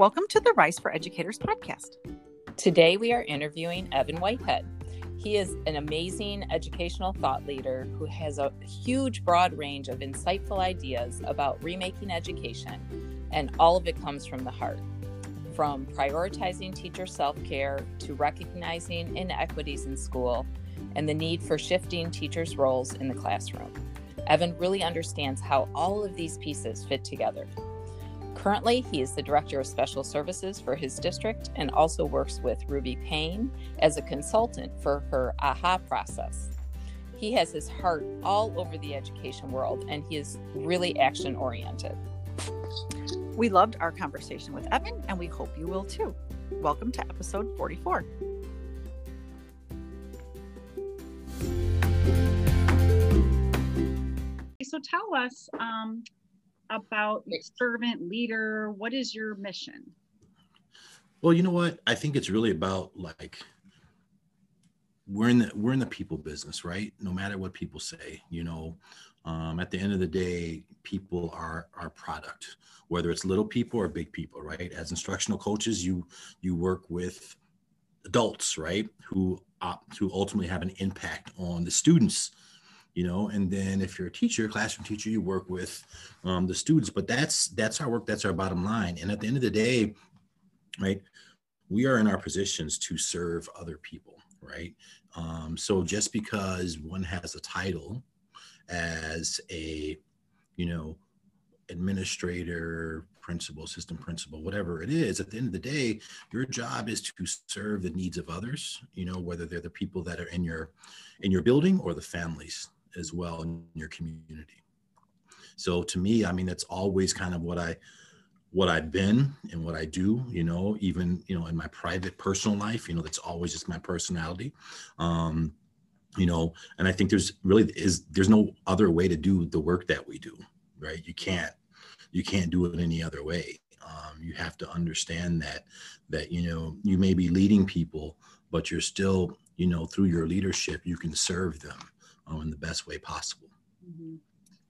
Welcome to the Rise for Educators podcast. Today we are interviewing Evan Whitehead. He is an amazing educational thought leader who has a huge, broad range of insightful ideas about remaking education, and all of it comes from the heart. From prioritizing teacher self care to recognizing inequities in school and the need for shifting teachers' roles in the classroom. Evan really understands how all of these pieces fit together. Currently, he is the Director of Special Services for his district and also works with Ruby Payne as a consultant for her AHA process. He has his heart all over the education world and he is really action oriented. We loved our conversation with Evan and we hope you will too. Welcome to episode 44. So tell us um, about servant leader. What is your mission? Well, you know what? I think it's really about like we're in the we're in the people business, right? No matter what people say, you know, um, at the end of the day, people are our product, whether it's little people or big people, right? As instructional coaches, you you work with adults, right, who opt to ultimately have an impact on the students you know and then if you're a teacher classroom teacher you work with um, the students but that's that's our work that's our bottom line. And at the end of the day right we are in our positions to serve other people right? Um, so just because one has a title as a you know administrator principal assistant principal whatever it is at the end of the day your job is to serve the needs of others you know whether they're the people that are in your in your building or the families as well in your community. So to me, I mean, that's always kind of what I what I've been and what I do, you know, even, you know, in my private personal life, you know, that's always just my personality. Um, you know, and I think there's really is there's no other way to do the work that we do, right? You can't you can't do it any other way. Um, you have to understand that that you know you may be leading people, but you're still you know through your leadership you can serve them um, in the best way possible. Mm-hmm.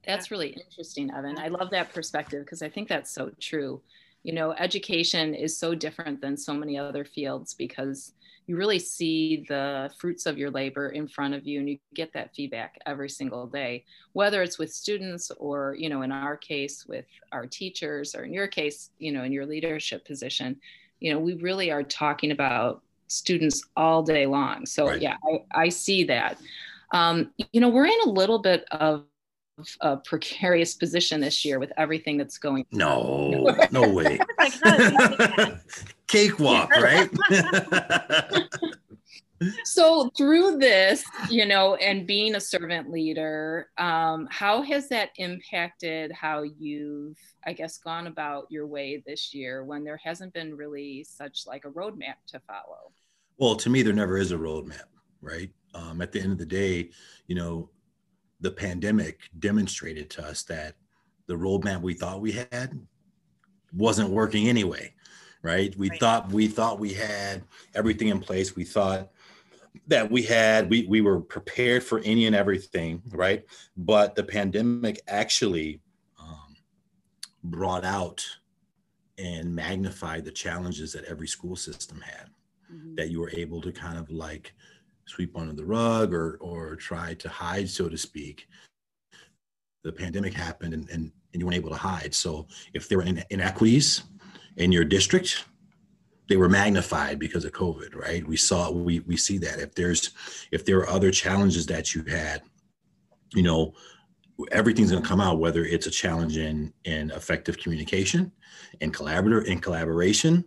That's really interesting, Evan. I love that perspective because I think that's so true. You know, education is so different than so many other fields because you really see the fruits of your labor in front of you and you get that feedback every single day, whether it's with students or, you know, in our case with our teachers or in your case, you know, in your leadership position. You know, we really are talking about students all day long. So, right. yeah, I, I see that. Um, you know, we're in a little bit of a precarious position this year with everything that's going. No, no way. Cakewalk, right? so through this, you know, and being a servant leader, um, how has that impacted how you've, I guess, gone about your way this year when there hasn't been really such like a roadmap to follow? Well, to me, there never is a roadmap, right? Um, at the end of the day, you know, the pandemic demonstrated to us that the roadmap we thought we had wasn't working anyway, right? We right. thought we thought we had everything in place. We thought that we had we we were prepared for any and everything, right? But the pandemic actually um, brought out and magnified the challenges that every school system had. Mm-hmm. That you were able to kind of like sweep under the rug or or try to hide, so to speak. The pandemic happened and, and, and you weren't able to hide. So if there were in, inequities in your district, they were magnified because of COVID, right? We saw we we see that. If there's if there are other challenges that you had, you know, everything's going to come out whether it's a challenge in in effective communication and collaborator in collaboration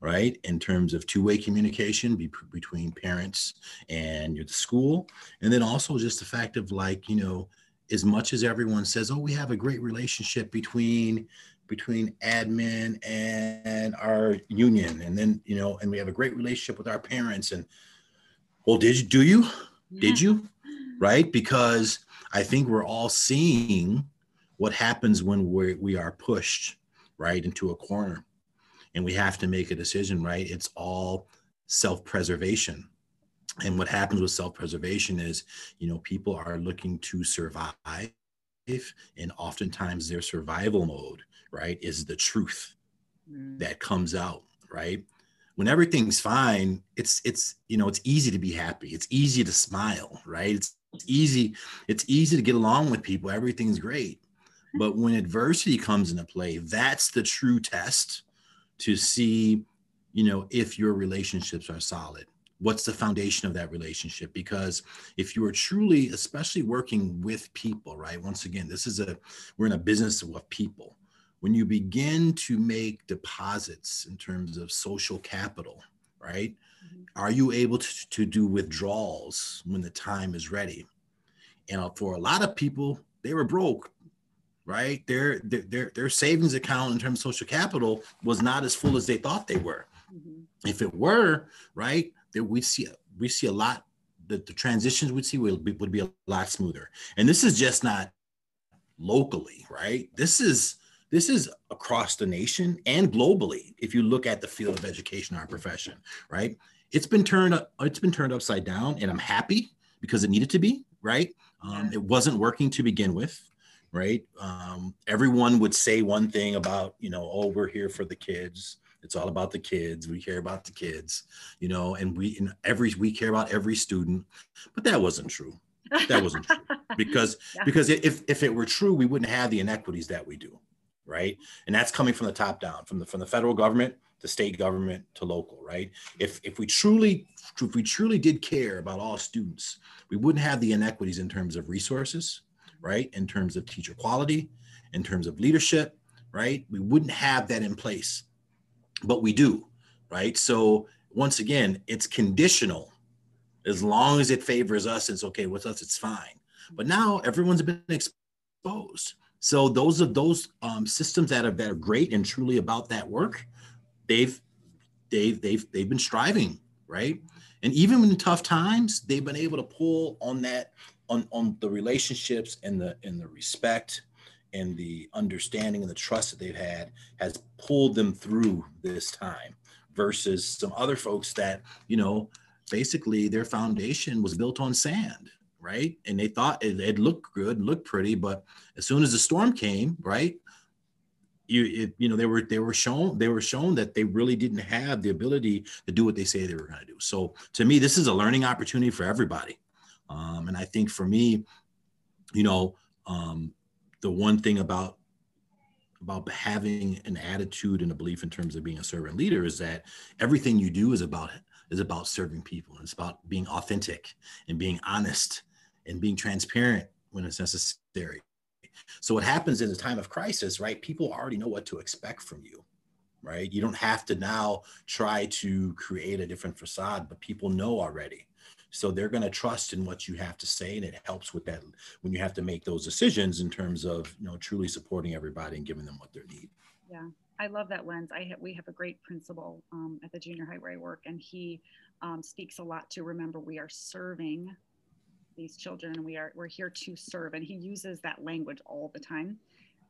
right? In terms of two-way communication be, between parents and the school, and then also just the fact of like you know, as much as everyone says, oh, we have a great relationship between between admin and our union, and then you know, and we have a great relationship with our parents, and well, did you do you? Yeah. Did you? Right? Because I think we're all seeing what happens when we we are pushed right into a corner and we have to make a decision, right? It's all self preservation. And what happens with self preservation is, you know, people are looking to survive. And oftentimes their survival mode, right, is the truth, mm. that comes out, right? When everything's fine, it's it's you know it's easy to be happy. It's easy to smile, right? It's, it's easy it's easy to get along with people. Everything's great. But when adversity comes into play, that's the true test to see, you know, if your relationships are solid. What's the foundation of that relationship? Because if you are truly especially working with people right? Once again this is a we're in a business of people. When you begin to make deposits in terms of social capital right? Mm-hmm. are you able to, to do withdrawals when the time is ready? And uh, for a lot of people they were broke right? Their their their savings account in terms of social capital was not as full as they thought they were. Mm-hmm. if it were right there we see we see a lot the, the transitions we'd see would be, would be a lot smoother. And this is just not locally right? This is this is across the nation and globally if you look at the field of education our profession right? It's been turned it's been turned upside down and i'm happy because it needed to be right? Um, it wasn't working to begin with right um, everyone would say one thing about you know oh we're here for the kids it's all about the kids. We care about the kids, you know, and we in every we care about every student. But that wasn't true. That wasn't true because yeah. because if if it were true, we wouldn't have the inequities that we do, right? And that's coming from the top down, from the from the federal government to state government to local, right? If if we truly if we truly did care about all students, we wouldn't have the inequities in terms of resources, right? In terms of teacher quality, in terms of leadership, right? We wouldn't have that in place but we do, right? So once again, it's conditional. As long as it favors us, it's okay with us, it's fine. But now everyone's been exposed. So those are those um, systems that are that are great and truly about that work. They've they've they've they've been striving, right? And even in tough times, they've been able to pull on that on on the relationships and the and the respect and the understanding and the trust that they've had has pulled them through this time versus some other folks that you know basically their foundation was built on sand right? And they thought it, it looked good looked pretty but as soon as the storm came right you it, you know they were they were shown they were shown that they really didn't have the ability to do what they say they were going to do. So to me this is a learning opportunity for everybody um, and i think for me you know um, the one thing about about having an attitude and a belief in terms of being a servant leader is that everything you do is about is about serving people. It's about being authentic and being honest and being transparent when it's necessary. So what happens in a time of crisis, right? People already know what to expect from you, right? You don't have to now try to create a different facade, but people know already. So they're going to trust in what you have to say, and it helps with that when you have to make those decisions in terms of you know truly supporting everybody and giving them what they need. Yeah, I love that lens. I have, we have a great principal um, at the junior high where I work, and he um, speaks a lot to remember we are serving these children, and we are we're here to serve, and he uses that language all the time.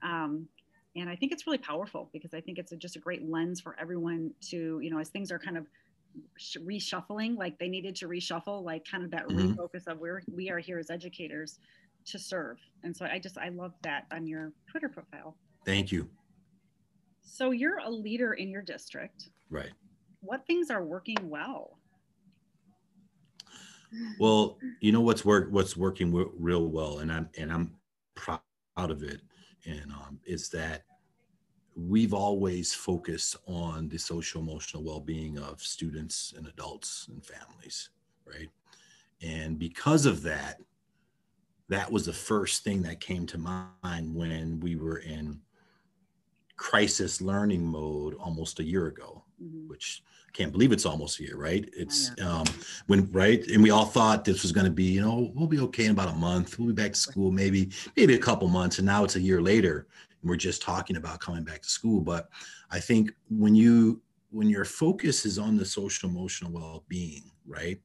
Um, and I think it's really powerful because I think it's a, just a great lens for everyone to, you know, as things are kind of reshuffling like they needed to reshuffle like kind of that mm-hmm. refocus of where we are here as educators to serve. And so i just i love that on your twitter profile. Thank you. So you're a leader in your district. Right. What things are working well? Well you know what's work what's working w- real well and i'm and i'm proud of it and um, is that we've always focused on the social emotional well-being of students and adults and families right? And because of that that was the first thing that came to mind when we were in crisis learning mode almost a year ago mm-hmm. which I can't believe it's almost a year right? It's um when right? And we all thought this was going to be you know we'll be okay in about a month. We'll be back to school maybe maybe a couple months and now it's a year later we're just talking about coming back to school but i think when you when your focus is on the social emotional well-being right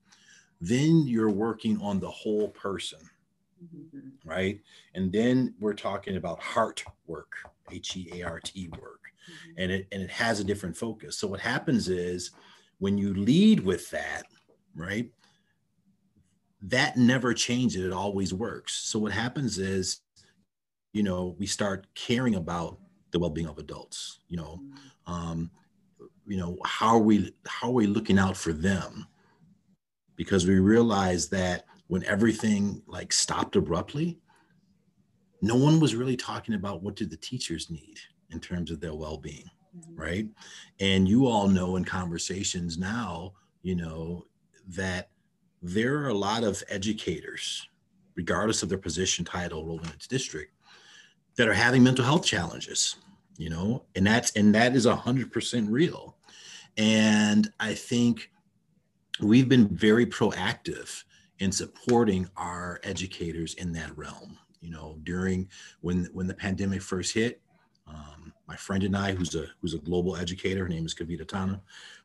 then you're working on the whole person mm-hmm. right and then we're talking about heart work h-e-a-r-t work mm-hmm. and it and it has a different focus so what happens is when you lead with that right that never changes it always works so what happens is you know we start caring about the well-being of adults you know? Um, you know how are we how are we looking out for them? Because we realize that when everything like stopped abruptly no one was really talking about what did the teachers need in terms of their well-being mm-hmm. right? And you all know in conversations now you know that there are a lot of educators regardless of their position title role in its district that are having mental health challenges you know and that's and that is a hundred percent real. And i think we've been very proactive in supporting our educators in that realm you know during when when the pandemic first hit um, my friend and i who's a who's a global educator her name is kavita tana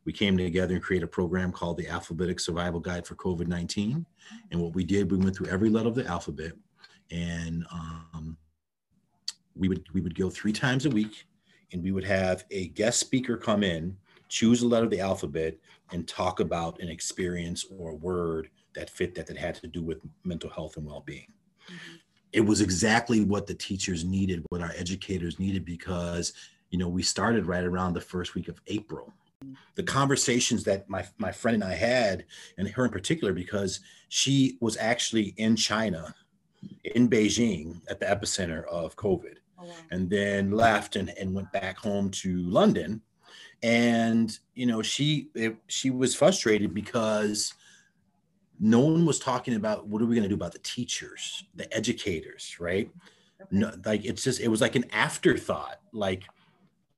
we came together and created a program called the alphabetic survival guide for covid-19 and what we did we went through every letter of the alphabet and um, we would we would go three times a week and we would have a guest speaker come in choose a letter of the alphabet and talk about an experience or a word that fit that that had to do with mental health and well-being. Mm-hmm. It was exactly what the teachers needed, what our educators needed, because you know we started right around the first week of April. The conversations that my my friend and I had, and her in particular, because she was actually in China, in Beijing, at the epicenter of COVID, oh, wow. and then left and, and went back home to London, and you know she it, she was frustrated because no one was talking about what are we going to do about the teachers the educators right okay. no, like it's just it was like an afterthought like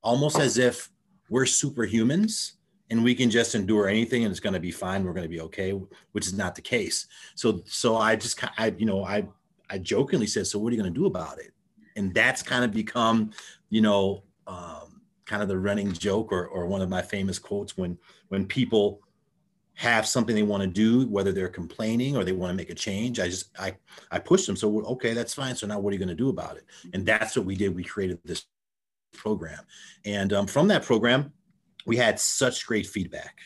almost as if we're superhumans and we can just endure anything and it's going to be fine we're going to be okay which is not the case so so i just i you know i i jokingly said so what are you going to do about it and that's kind of become you know um, kind of the running joke or, or one of my famous quotes when when people have something they want to do, whether they're complaining or they want to make a change. I just I I push them. So okay, that's fine. So now what are you going to do about it? And that's what we did. We created this program, and um, from that program, we had such great feedback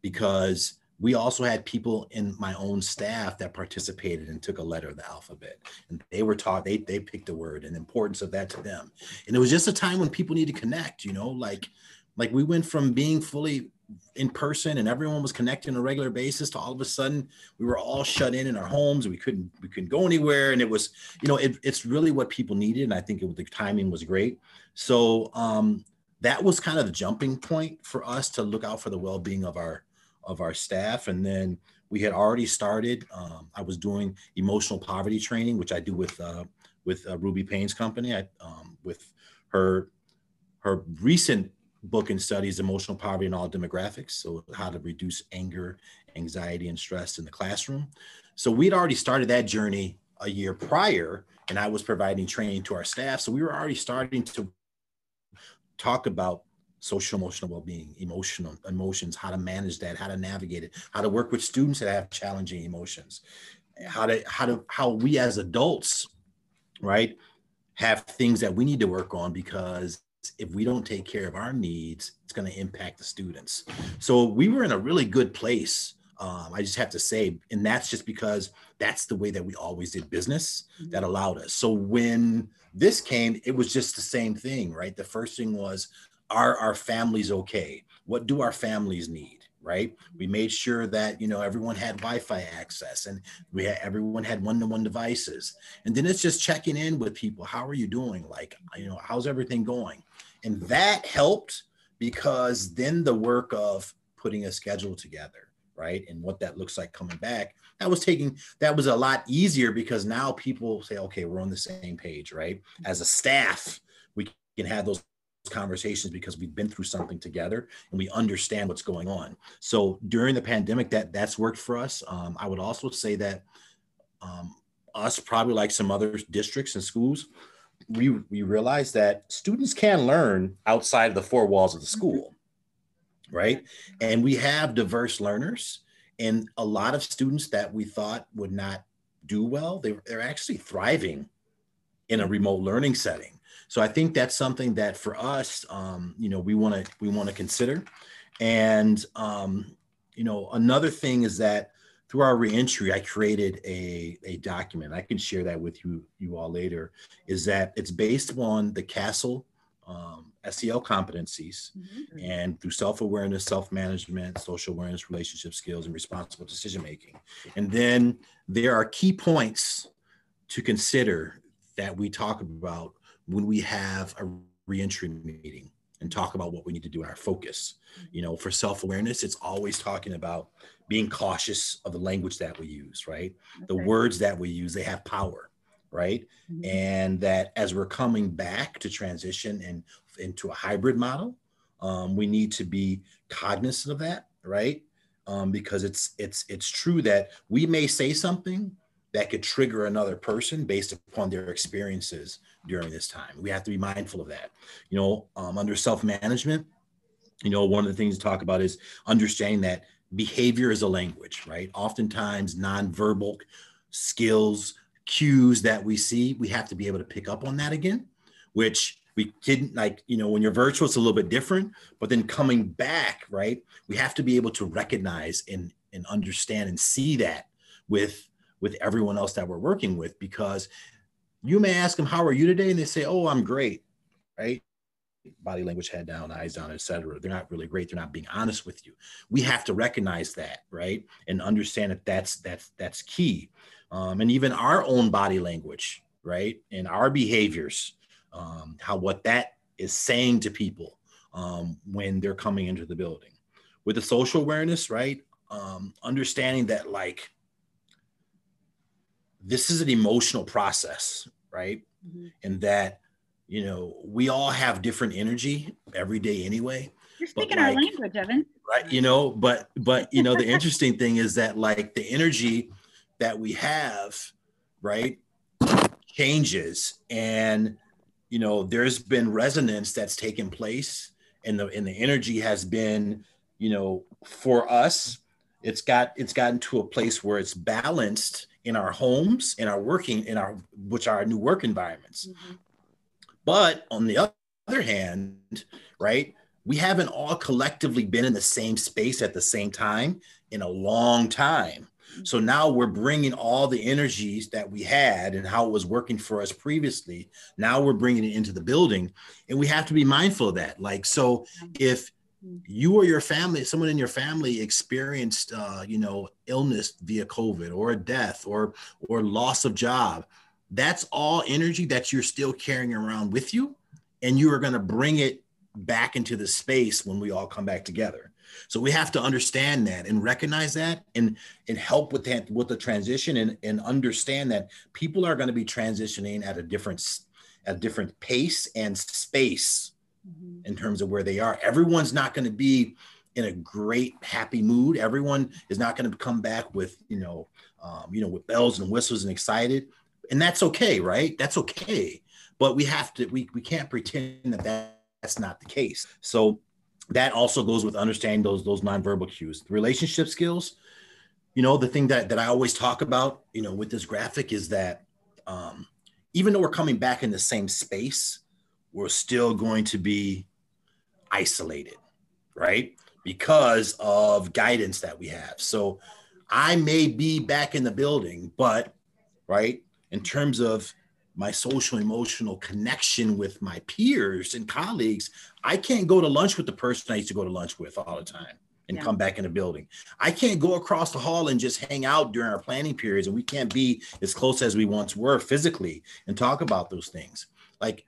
because we also had people in my own staff that participated and took a letter of the alphabet and they were taught they they picked a word and the importance of that to them. And it was just a time when people need to connect you know like like we went from being fully in person and everyone was connecting on a regular basis to all of a sudden we were all shut in in our homes we couldn't we couldn't go anywhere and it was you know it, it's really what people needed and i think it, the timing was great. So um, that was kind of the jumping point for us to look out for the well-being of our of our staff and then we had already started um, i was doing emotional poverty training which i do with uh, with uh, ruby payne's company I, um, with her her recent book and studies emotional poverty in all demographics. So, how to reduce anger, anxiety, and stress in the classroom. So, we'd already started that journey a year prior, and I was providing training to our staff. So, we were already starting to talk about social emotional well-being emotional emotions how to manage that how to navigate it how to work with students that have challenging emotions how to how to how we as adults right have things that we need to work on because if we don't take care of our needs, it's going to impact the students. So we were in a really good place. Um, I just have to say, and that's just because that's the way that we always did business mm-hmm. that allowed us. So when this came, it was just the same thing, right? The first thing was, are our families okay? What do our families need? right we made sure that you know everyone had wi-fi access and we had everyone had one-to-one devices and then it's just checking in with people how are you doing like you know how's everything going and that helped because then the work of putting a schedule together, right? And what that looks like coming back, that was taking, that was a lot easier because now people say, okay, we're on the same page, right? As a staff, we can have those conversations because we've been through something together and we understand what's going on. So during the pandemic, that that's worked for us. Um, I would also say that um, us, probably like some other districts and schools, we we realize that students can learn outside of the four walls of the mm-hmm. school right and we have diverse learners and a lot of students that we thought would not do well they, they're actually thriving in a remote learning setting so i think that's something that for us um, you know we want to we want to consider and um, you know another thing is that through our reentry, I created a, a document. I can share that with you you all later. Is that it's based on the CASEL um, SEL competencies mm-hmm. and through self awareness, self management, social awareness, relationship skills, and responsible decision making. And then there are key points to consider that we talk about when we have a reentry meeting and talk about what we need to do in our focus. You know, for self awareness, it's always talking about being cautious of the language that we use, right? Okay. The words that we use, they have power, right? Mm-hmm. And that as we're coming back to transition and into a hybrid model, um, we need to be cognizant of that, right? Um, because it's it's it's true that we may say something that could trigger another person based upon their experiences during this time. We have to be mindful of that. You know, um, under self management, you know, one of the things to talk about is understanding that behavior is a language, right? Oftentimes, nonverbal skills, cues that we see, we have to be able to pick up on that again, which we didn't like, you know, when you're virtual, it's a little bit different, but then coming back, right? We have to be able to recognize and, and understand and see that with with everyone else that we're working with because you may ask them, How are you today? And they say, Oh, I'm great, right? Body language, head down, eyes down, etc. They're not really great. They're not being honest with you. We have to recognize that, right? And understand that that's that's that's key. Um, and even our own body language, right? And our behaviors, um, how what that is saying to people um, when they're coming into the building. With the social awareness, right? Um, understanding that like this is an emotional process, right? Mm-hmm. And that, you know, we all have different energy every day anyway. You're speaking like, our language, Evan. Right. You know, but but you know, the interesting thing is that like the energy that we have, right, changes. And you know, there's been resonance that's taken place and the and the energy has been, you know, for us, it's got it's gotten to a place where it's balanced in our homes, in our working, in our which are our new work environments. Mm-hmm. But on the other hand, right, we haven't all collectively been in the same space at the same time in a long time. Mm-hmm. So now we're bringing all the energies that we had and how it was working for us previously. Now we're bringing it into the building, and we have to be mindful of that. Like, so if you or your family, someone in your family experienced, uh, you know, illness via COVID or a death or or loss of job, that's all energy that you're still carrying around with you, and you are going to bring it back into the space when we all come back together. So we have to understand that and recognize that and and help with that with the transition and, and understand that people are going to be transitioning at a different at a different pace and space mm-hmm. in terms of where they are. Everyone's not going to be in a great happy mood. Everyone is not going to come back with you know um, you know with bells and whistles and excited, and that's okay, right? That's okay. But we have to we we can't pretend that, that that's not the case. So that also goes with understanding those those nonverbal cues, the relationship skills. You know, the thing that that I always talk about, you know, with this graphic is that um, even though we're coming back in the same space, we're still going to be isolated, right? Because of guidance that we have. So I may be back in the building, but right, in terms of my social emotional connection with my peers and colleagues, I can't go to lunch with the person I used to go to lunch with all the time and yeah. come back in the building. I can't go across the hall and just hang out during our planning periods and we can't be as close as we once were physically and talk about those things. Like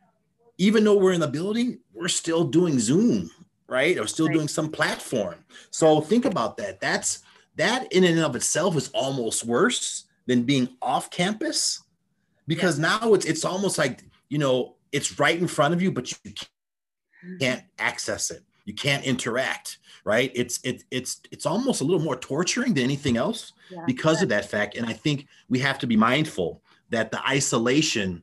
even though we're in the building, we're still doing Zoom, right? Or still right. doing some platform. So think about that. That's that in and of itself is almost worse than being off campus because yeah. now it's it's almost like you know it's right in front of you, but you can't mm-hmm. access it. You can't interact, right? It's it, it's it's almost a little more torturing than anything else yeah. because of that fact. And I think we have to be mindful that the isolation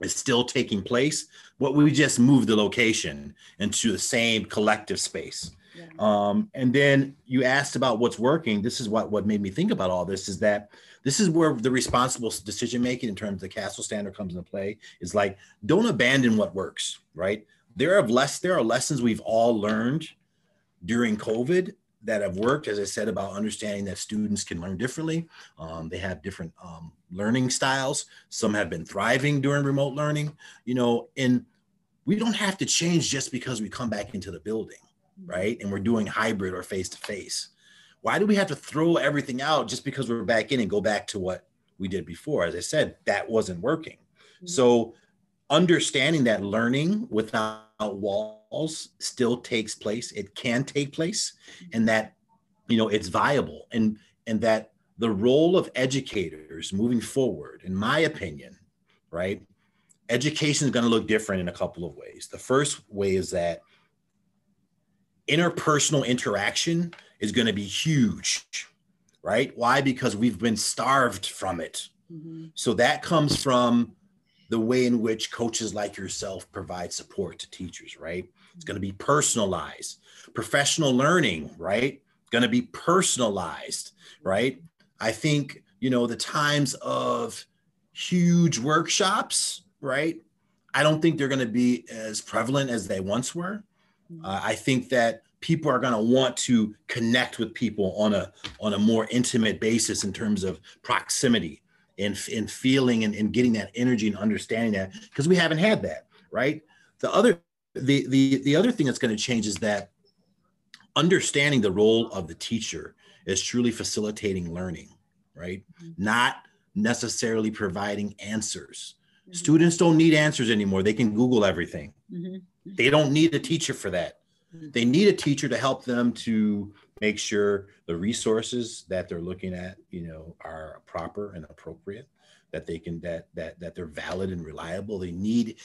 is still taking place, but we just moved the location into the same collective space. Yeah. Um, and then you asked about what's working. This is what what made me think about all this is that this is where the responsible decision making in terms of the CASEL standard comes into play. Is like don't abandon what works. Right? There are less. There are lessons we've all learned during COVID that have worked, as I said, about understanding that students can learn differently. Um, they have different um, learning styles. Some have been thriving during remote learning, you know, and we don't have to change just because we come back into the building, right? And we're doing hybrid or face to face. Why do we have to throw everything out just because we're back in and go back to what we did before? As I said, that wasn't working. Mm-hmm. So, understanding that learning without walls still takes place, it can take place, and that you know it's viable, and and that the role of educators moving forward, in my opinion, right, education is going to look different in a couple of ways. The first way is that interpersonal interaction is going to be huge, right? Why? Because we've been starved from it. Mm-hmm. So that comes from the way in which coaches like yourself provide support to teachers, right? It's going to be personalized. Professional learning, right? Going to be personalized, right? I think, you know, the times of huge workshops, right? I don't think they're going to be as prevalent as they once were. Mm-hmm. Uh, I think that people are going to want to connect with people on a on a more intimate basis in terms of proximity and, and feeling and, and getting that energy and understanding that because we haven't had that right the other the the the other thing that's going to change is that understanding the role of the teacher is truly facilitating learning right mm-hmm. not necessarily providing answers mm-hmm. students don't need answers anymore they can google everything mm-hmm. they don't need a teacher for that mm-hmm. they need a teacher to help them to make sure the resources that they're looking at you know are proper and appropriate that they can that that that they're valid and reliable they need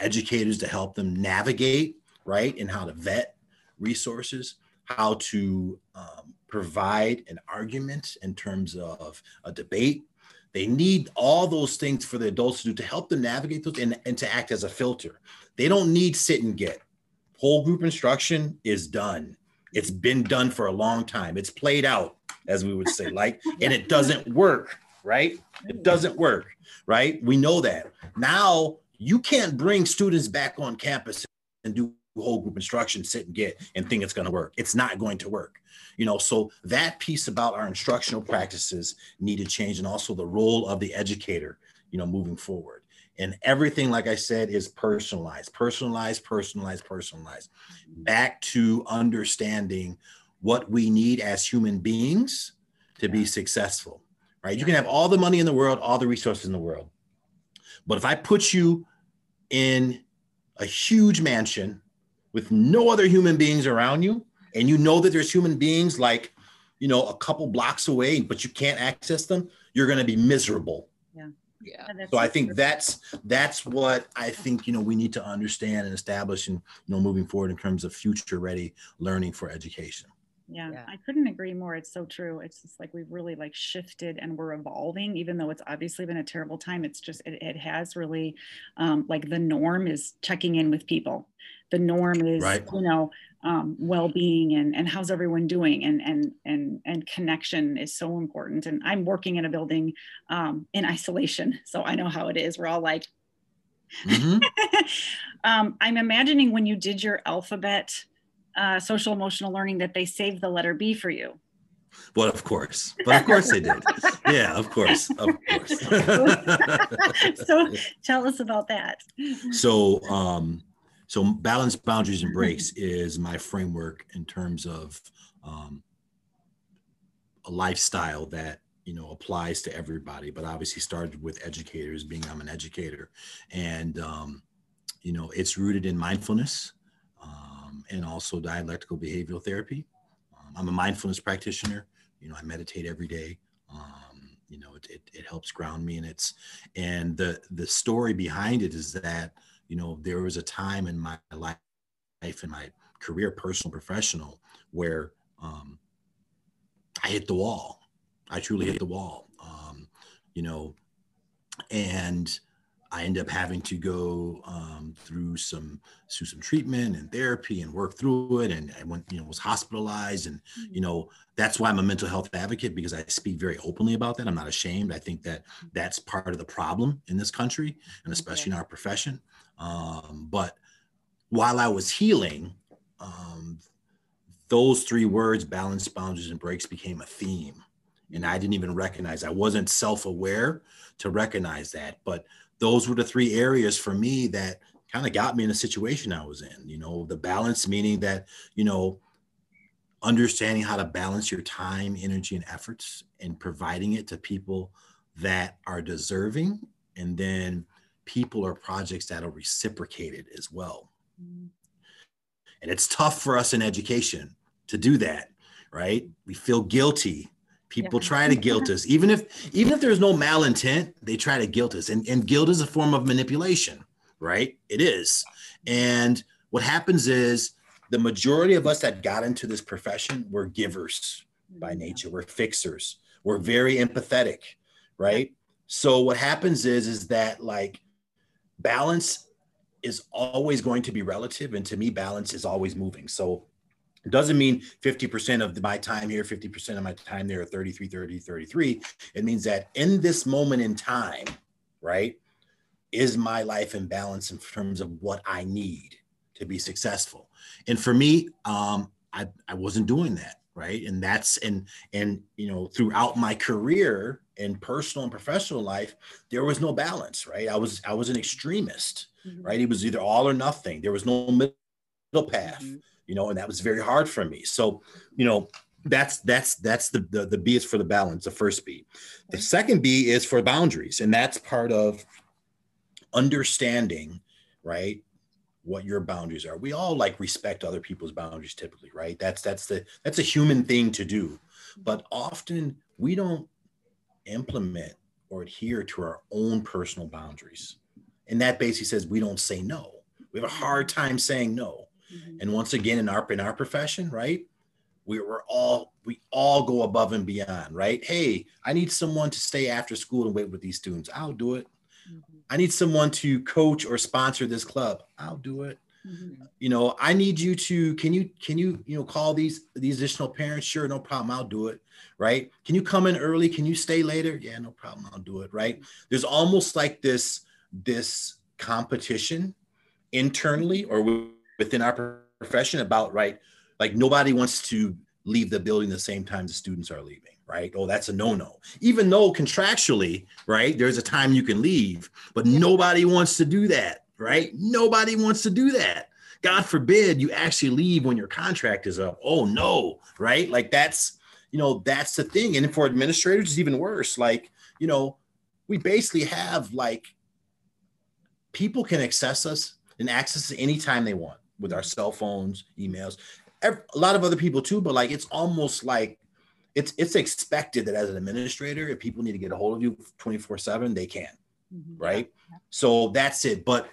educators to help them navigate right and how to vet resources how to um, provide an argument in terms of a debate they need all those things for the adults to do to help them navigate those and, and to act as a filter they don't need sit and get whole group instruction is done it's been done for a long time. It's played out, as we would say, like, and it doesn't work, right? It doesn't work, right? We know that. Now you can't bring students back on campus and do whole group instruction, sit and get, and think it's going to work. It's not going to work. You know, so that piece about our instructional practices need to change, and also the role of the educator, you know, moving forward. And everything like i said is personalized personalized personalized personalized. Mm-hmm. Back to understanding what we need as human beings to be successful right? You can have all the money in the world all the resources in the world. But if i put you in a huge mansion with no other human beings around you and you know that there's human beings like you know a couple blocks away but you can't access them you're going to be miserable. Yeah. Yeah. So i think that's that's what i think you know we need to understand and establish and you know moving forward in terms of future ready learning for education yeah, yeah, i couldn't agree more it's so true it's just like we've really like shifted and we're evolving even though it's obviously been a terrible time it's just it, it has really um, like the norm is checking in with people the norm is right. you know um, well-being and, and how's everyone doing and and and and connection is so important and i'm working in a building um, in isolation so i know how it is we're all like mm-hmm. um, i'm imagining when you did your alphabet uh, social emotional learning that they saved the letter b for you well, of course, but of course they did. Yeah, of course, of course. so, tell us about that. So, um, so balance boundaries and breaks is my framework in terms of um, a lifestyle that you know applies to everybody but obviously started with educators being i'm an educator and um, you know it's rooted in mindfulness and also dialectical behavioral therapy um, i'm a mindfulness practitioner you know i meditate every day um, you know it, it, it helps ground me and it's and the the story behind it is that you know, there was a time in my life, in my career, personal, professional, where um, I hit the wall. I truly hit the wall. Um, you know, and I end up having to go um, through some through some treatment and therapy and work through it. And I went, you know, was hospitalized. And mm-hmm. you know, that's why I'm a mental health advocate because I speak very openly about that. I'm not ashamed. I think that that's part of the problem in this country and especially in our profession. Um, but while I was healing, um, those three words, balance, boundaries, and breaks, became a theme. And I didn't even recognize, I wasn't self aware to recognize that. But those were the three areas for me that kind of got me in a situation I was in. You know, the balance meaning that, you know, understanding how to balance your time, energy, and efforts and providing it to people that are deserving, and then people or projects that are reciprocated as well. Mm-hmm. And it's tough for us in education to do that, right? We feel guilty. People yeah. try to guilt us, even if even if there's no malintent, they try to guilt us. And, and guilt is a form of manipulation, right? It is. And what happens is the majority of us that got into this profession were givers by mm-hmm. nature. We're fixers. We're very empathetic, right? So what happens is is that like balance is always going to be relative and to me balance is always moving. So it doesn't mean 50% of my time here, 50% of my time there, 33, 30, 33. It means that in this moment in time, right, is my life in balance in terms of what I need to be successful. And for me, um, I, I wasn't doing that, right? And that's and and you know throughout my career in personal and professional life, there was no balance, right? I was I was an extremist, mm-hmm. right? It was either all or nothing. There was no middle path, mm-hmm. You know, and that was very hard for me. So, you know, that's that's that's the, the the B is for the balance, the first B. The second B is for boundaries, and that's part of understanding, right? what your boundaries are. We all like respect other people's boundaries typically, right? That's that's the that's a human thing to do. But often we don't implement or adhere to our own personal boundaries. And that basically says we don't say no. We have a hard time saying no. Mm-hmm. And once again, in our in our profession, right? We, we're all we all go above and beyond, right? Hey, I need someone to stay after school and wait with these students. I'll do it. Mm-hmm. I need someone to coach or sponsor this club. I'll do it. Mm-hmm. You know, I need you to can you can you you know call these these additional parents? Sure, no problem. I'll do it. Right? Can you come in early? Can you stay later? Yeah, no problem. I'll do it. Right? There's almost like this this competition internally or within our profession about right like nobody wants to leave the building the same time the students are leaving right? Oh, that's a no-no. Even though contractually, right, there's a time you can leave, but nobody wants to do that, right? Nobody wants to do that. God forbid you actually leave when your contract is up. Oh no, right? Like that's, you know, that's the thing. And for administrators, it's even worse. Like, you know, we basically have like people can access us and access us anytime they want with our cell phones, emails. A lot of other people too, but like it's almost like it's it's expected that as an administrator, if people need to get a hold of you 24 7, they can. Mm-hmm. Right. Yeah. So that's it. But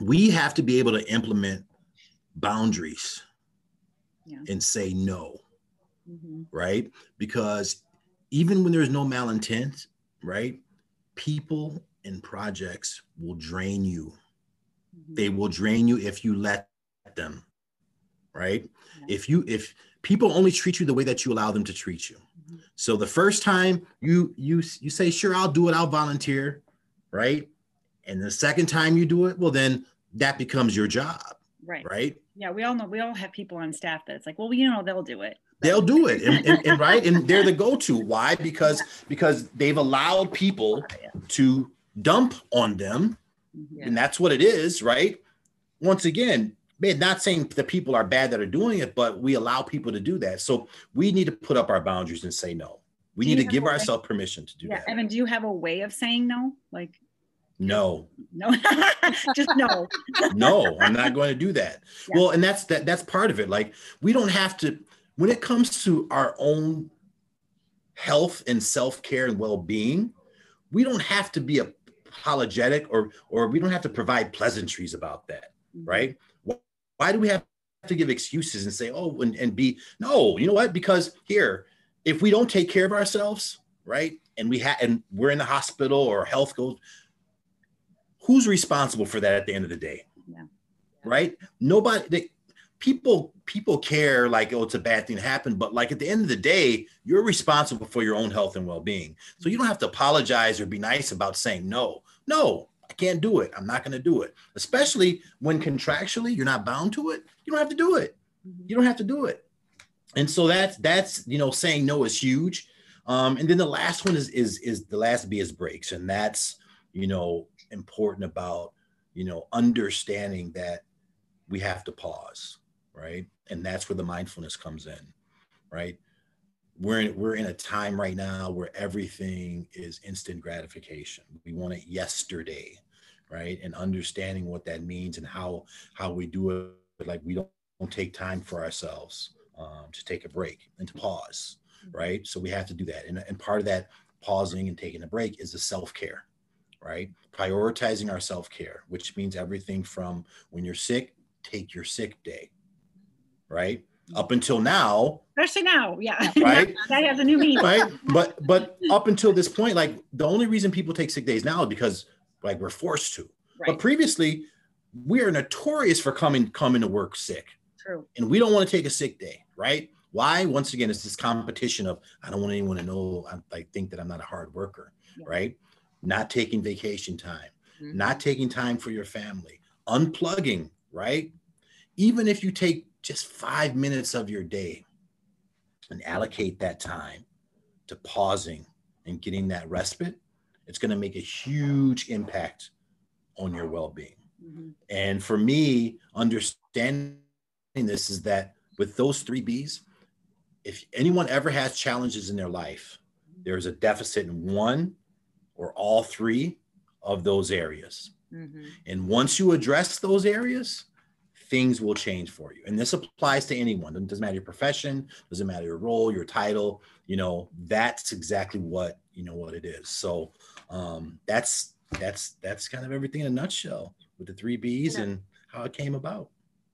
we have to be able to implement boundaries yeah. and say no. Mm-hmm. Right. Because even when there's no malintent, right, people and projects will drain you. Mm-hmm. They will drain you if you let them. Right. Yeah. If you, if, people only treat you the way that you allow them to treat you. Mm-hmm. So the first time you you you say sure I'll do it, I'll volunteer, right? And the second time you do it, well then that becomes your job. Right. Right? Yeah, we all know we all have people on staff that it's like, well, you know, they'll do it. They'll do it. And, and, and right. And they're the go-to. Why? Because because they've allowed people to dump on them. Mm-hmm. And that's what it is, right? Once again, man, not saying the people are bad that are doing it, but we allow people to do that. So we need to put up our boundaries and say no. We do need to give ourselves permission to do yeah, that. Evan, do you have a way of saying no? Like no. No. Just no. no, I'm not going to do that. Yeah. Well, and that's that that's part of it. Like we don't have to when it comes to our own health and self-care and well-being, we don't have to be apologetic or or we don't have to provide pleasantries about that, mm-hmm. right? Why do we have to give excuses and say, oh, and, and be, no, you know what? Because here, if we don't take care of ourselves, right, and we have, and we're in the hospital or health goes, who's responsible for that at the end of the day? Yeah. Right? Nobody, they, people, people care like, oh, it's a bad thing to happen, but like at the end of the day, you're responsible for your own health and well-being. So you don't have to apologize or be nice about saying no. No, can't do it. I'm not going to do it. Especially when contractually you're not bound to it. You don't have to do it. Mm-hmm. You don't have to do it. And so that's that's you know saying no is huge. Um, and then the last one is is is the last B is breaks, and that's you know important about you you know understanding that we have to pause right and that's where the mindfulness comes in right we're in, we're in a time right now where everything is instant gratification we want it yesterday right? And understanding what that means and how how we do it like we don't, don't take time for ourselves um, to take a break and to pause mm-hmm. right? So we have to do that. And, and part of that pausing and taking a break is the self-care right? Prioritizing our self-care which means everything from when you're sick take your sick day right? Up until now especially now yeah. Right? That has a new meaning. Right? But but up until this point like the only reason people take sick days now is because like we're forced to. Right. but previously we are notorious for coming coming to work sick. True. And we don't want to take a sick day right? Why? Once again it's this competition of i don't want anyone to know i, I think that i'm not a hard worker yeah. right? Not taking vacation time mm-hmm. not taking time for your family unplugging right? Even if you take just five minutes of your day and allocate that time to pausing and getting that respite, it's going to make a huge impact on your well being. Mm-hmm. And for me, understanding this is that with those three B's, if anyone ever has challenges in their life, there's a deficit in one or all three of those areas. Mm-hmm. And once you address those areas, things will change for you. And this applies to anyone. It doesn't matter your profession, doesn't matter your role, your title, you know, that's exactly what, you know, what it is. So um, that's, that's, that's kind of everything in a nutshell with the three B's yeah. and how it came about.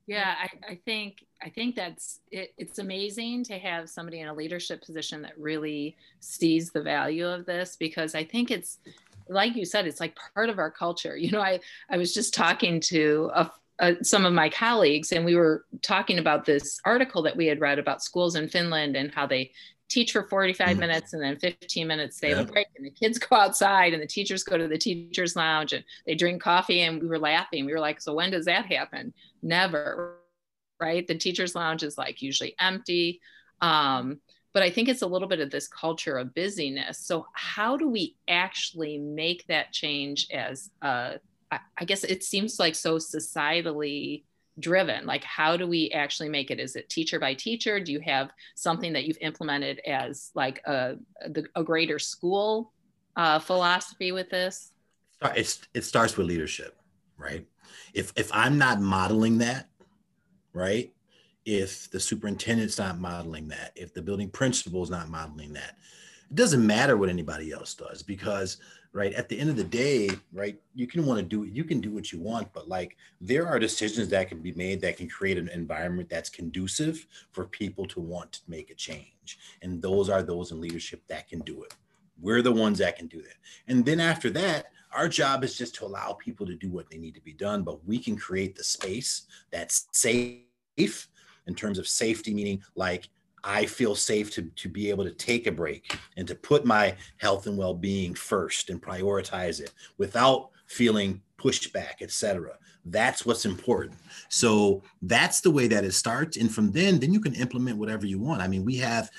Yeah, I, I think I think that's it, it's amazing to have somebody in a leadership position that really sees the value of this because I think it's like you said, it's like part of our culture. You know, I I was just talking to a, uh, some of my colleagues, and we were talking about this article that we had read about schools in Finland and how they teach for 45 mm. minutes and then 15 minutes they have a break and the kids go outside and the teachers go to the teachers lounge and they drink coffee and we were laughing. We were like so when does that happen? Never right? The teachers lounge is like usually empty um, but i think it's a little bit of this culture of busyness. So how do we actually make that change as I, guess it seems like so societally driven like how do we actually make it? Is it teacher by teacher? Do you have something that you've implemented as like a, a greater school uh, philosophy with this? It's, it starts with leadership right? If if i'm not modeling that right if the superintendent's not modeling that if the building principal is not modeling that it doesn't matter what anybody else does because right? At the end of the day right you can want to do you can do what you want but like there are decisions that can be made that can create an environment that's conducive for people to want to make a change. And those are those in leadership that can do it. We're the ones that can do that. And then after that our job is just to allow people to do what they need to be done but we can create the space that's safe in terms of safety meaning like I feel safe to, to be able to take a break and to put my health and well-being first and prioritize it without feeling pushback, etc. That's what's important. So that's the way that it starts. And from then, then you can implement whatever you want. I mean, we have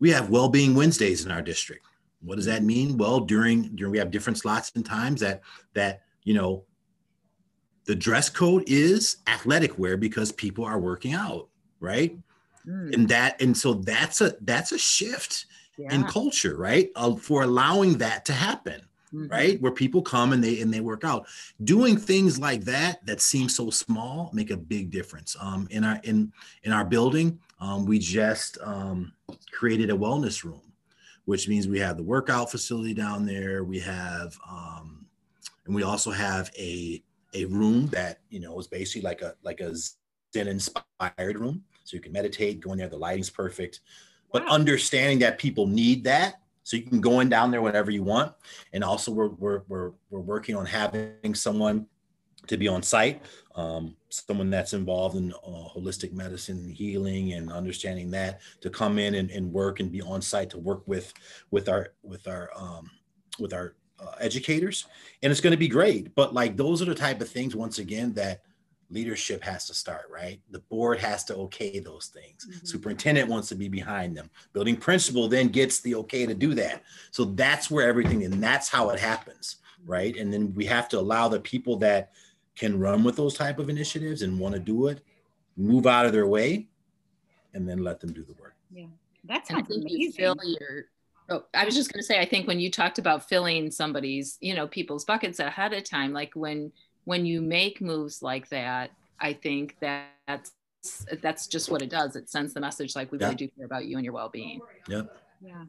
we have well-being Wednesdays in our district. What does that mean? Well, during during we have different slots and times that that you know the dress code is athletic wear because people are working out, right? Mm. and that and so that's a that's a shift yeah. in culture right uh, for allowing that to happen mm-hmm. right where people come and they and they work out doing things like that that seem so small make a big difference um, in our in in our building um, we just um, created a wellness room which means we have the workout facility down there we have um, and we also have a a room that you know is basically like a like a zen inspired room so you can meditate, go in there, the lighting's perfect. But wow. understanding that people need that. So you can go in down there whenever you want. And also we're we're we're, we're working on having someone to be on site, um, someone that's involved in uh, holistic medicine and healing and understanding that to come in and, and work and be on site to work with with our with our um, with our uh, educators and it's going to be great but like those are the type of things once again that leadership has to start, right? The board has to okay those things. Mm-hmm. Superintendent wants to be behind them. Building principal then gets the okay to do that. So that's where everything, and that's how it happens, right? And then we have to allow the people that can run with those type of initiatives and want to do it, move out of their way, and then let them do the work. Yeah, that And I sounds think you amazing. fill your. Oh, I was just going to say, I think when you talked about filling somebody's, you know, people's buckets ahead of time, like when when you make moves like that, I think that that's that's just what it does. It sends the message like we Yeah. really do care about you and your well-being. Yep. Yeah.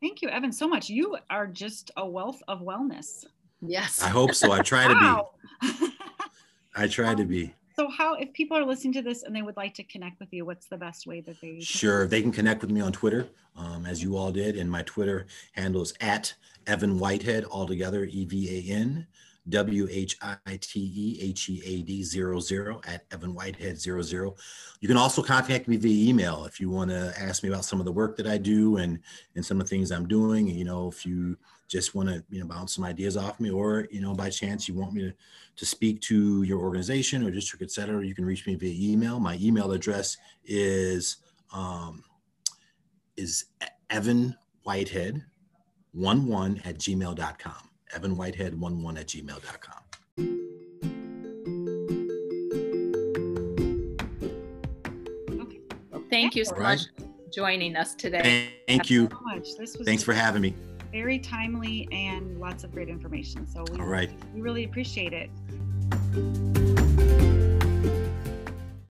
Thank you, Evan, so much. You are just a wealth of wellness. Yes. I hope so. I try to be. Wow. I try to be. so, how, if people are listening to this and they would like to connect with you, what's the best way that they? Sure. They can connect with me on Twitter, um, as you all did. And my Twitter handle is at Evan Whitehead, altogether E V A N W H I T E H E A D zero zero at Evan Whitehead zero zero. You can also contact me via email if you want to ask me about some of the work that I do and and some of the things I'm doing. You know, if you just want to you know bounce some ideas off me, or you know by chance you want me to to speak to your organization or district, et cetera, you can reach me via email. My email address is um, is Evan Whitehead one one at gmail.com. Evan Whitehead one one at gmail.com. Okay, thank you so All right. much for joining us today. Thank you. so much. This was Thanks for having me. very timely and lots of great information. So we, All right. we really appreciate it.